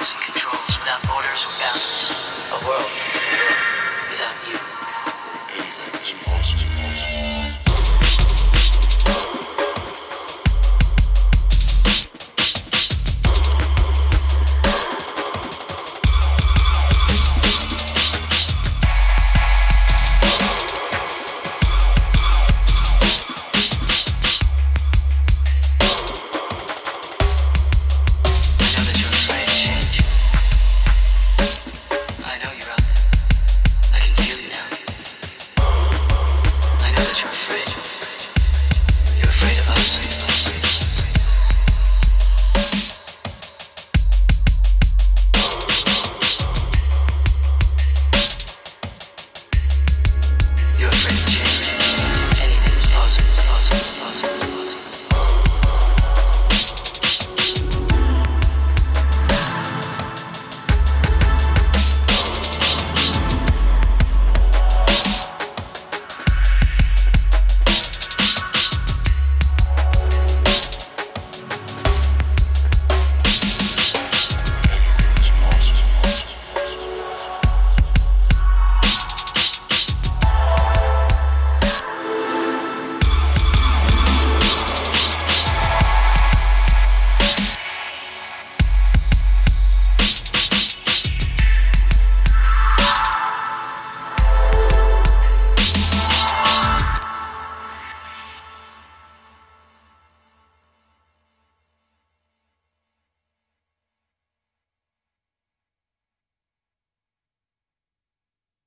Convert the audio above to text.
Así afraid us.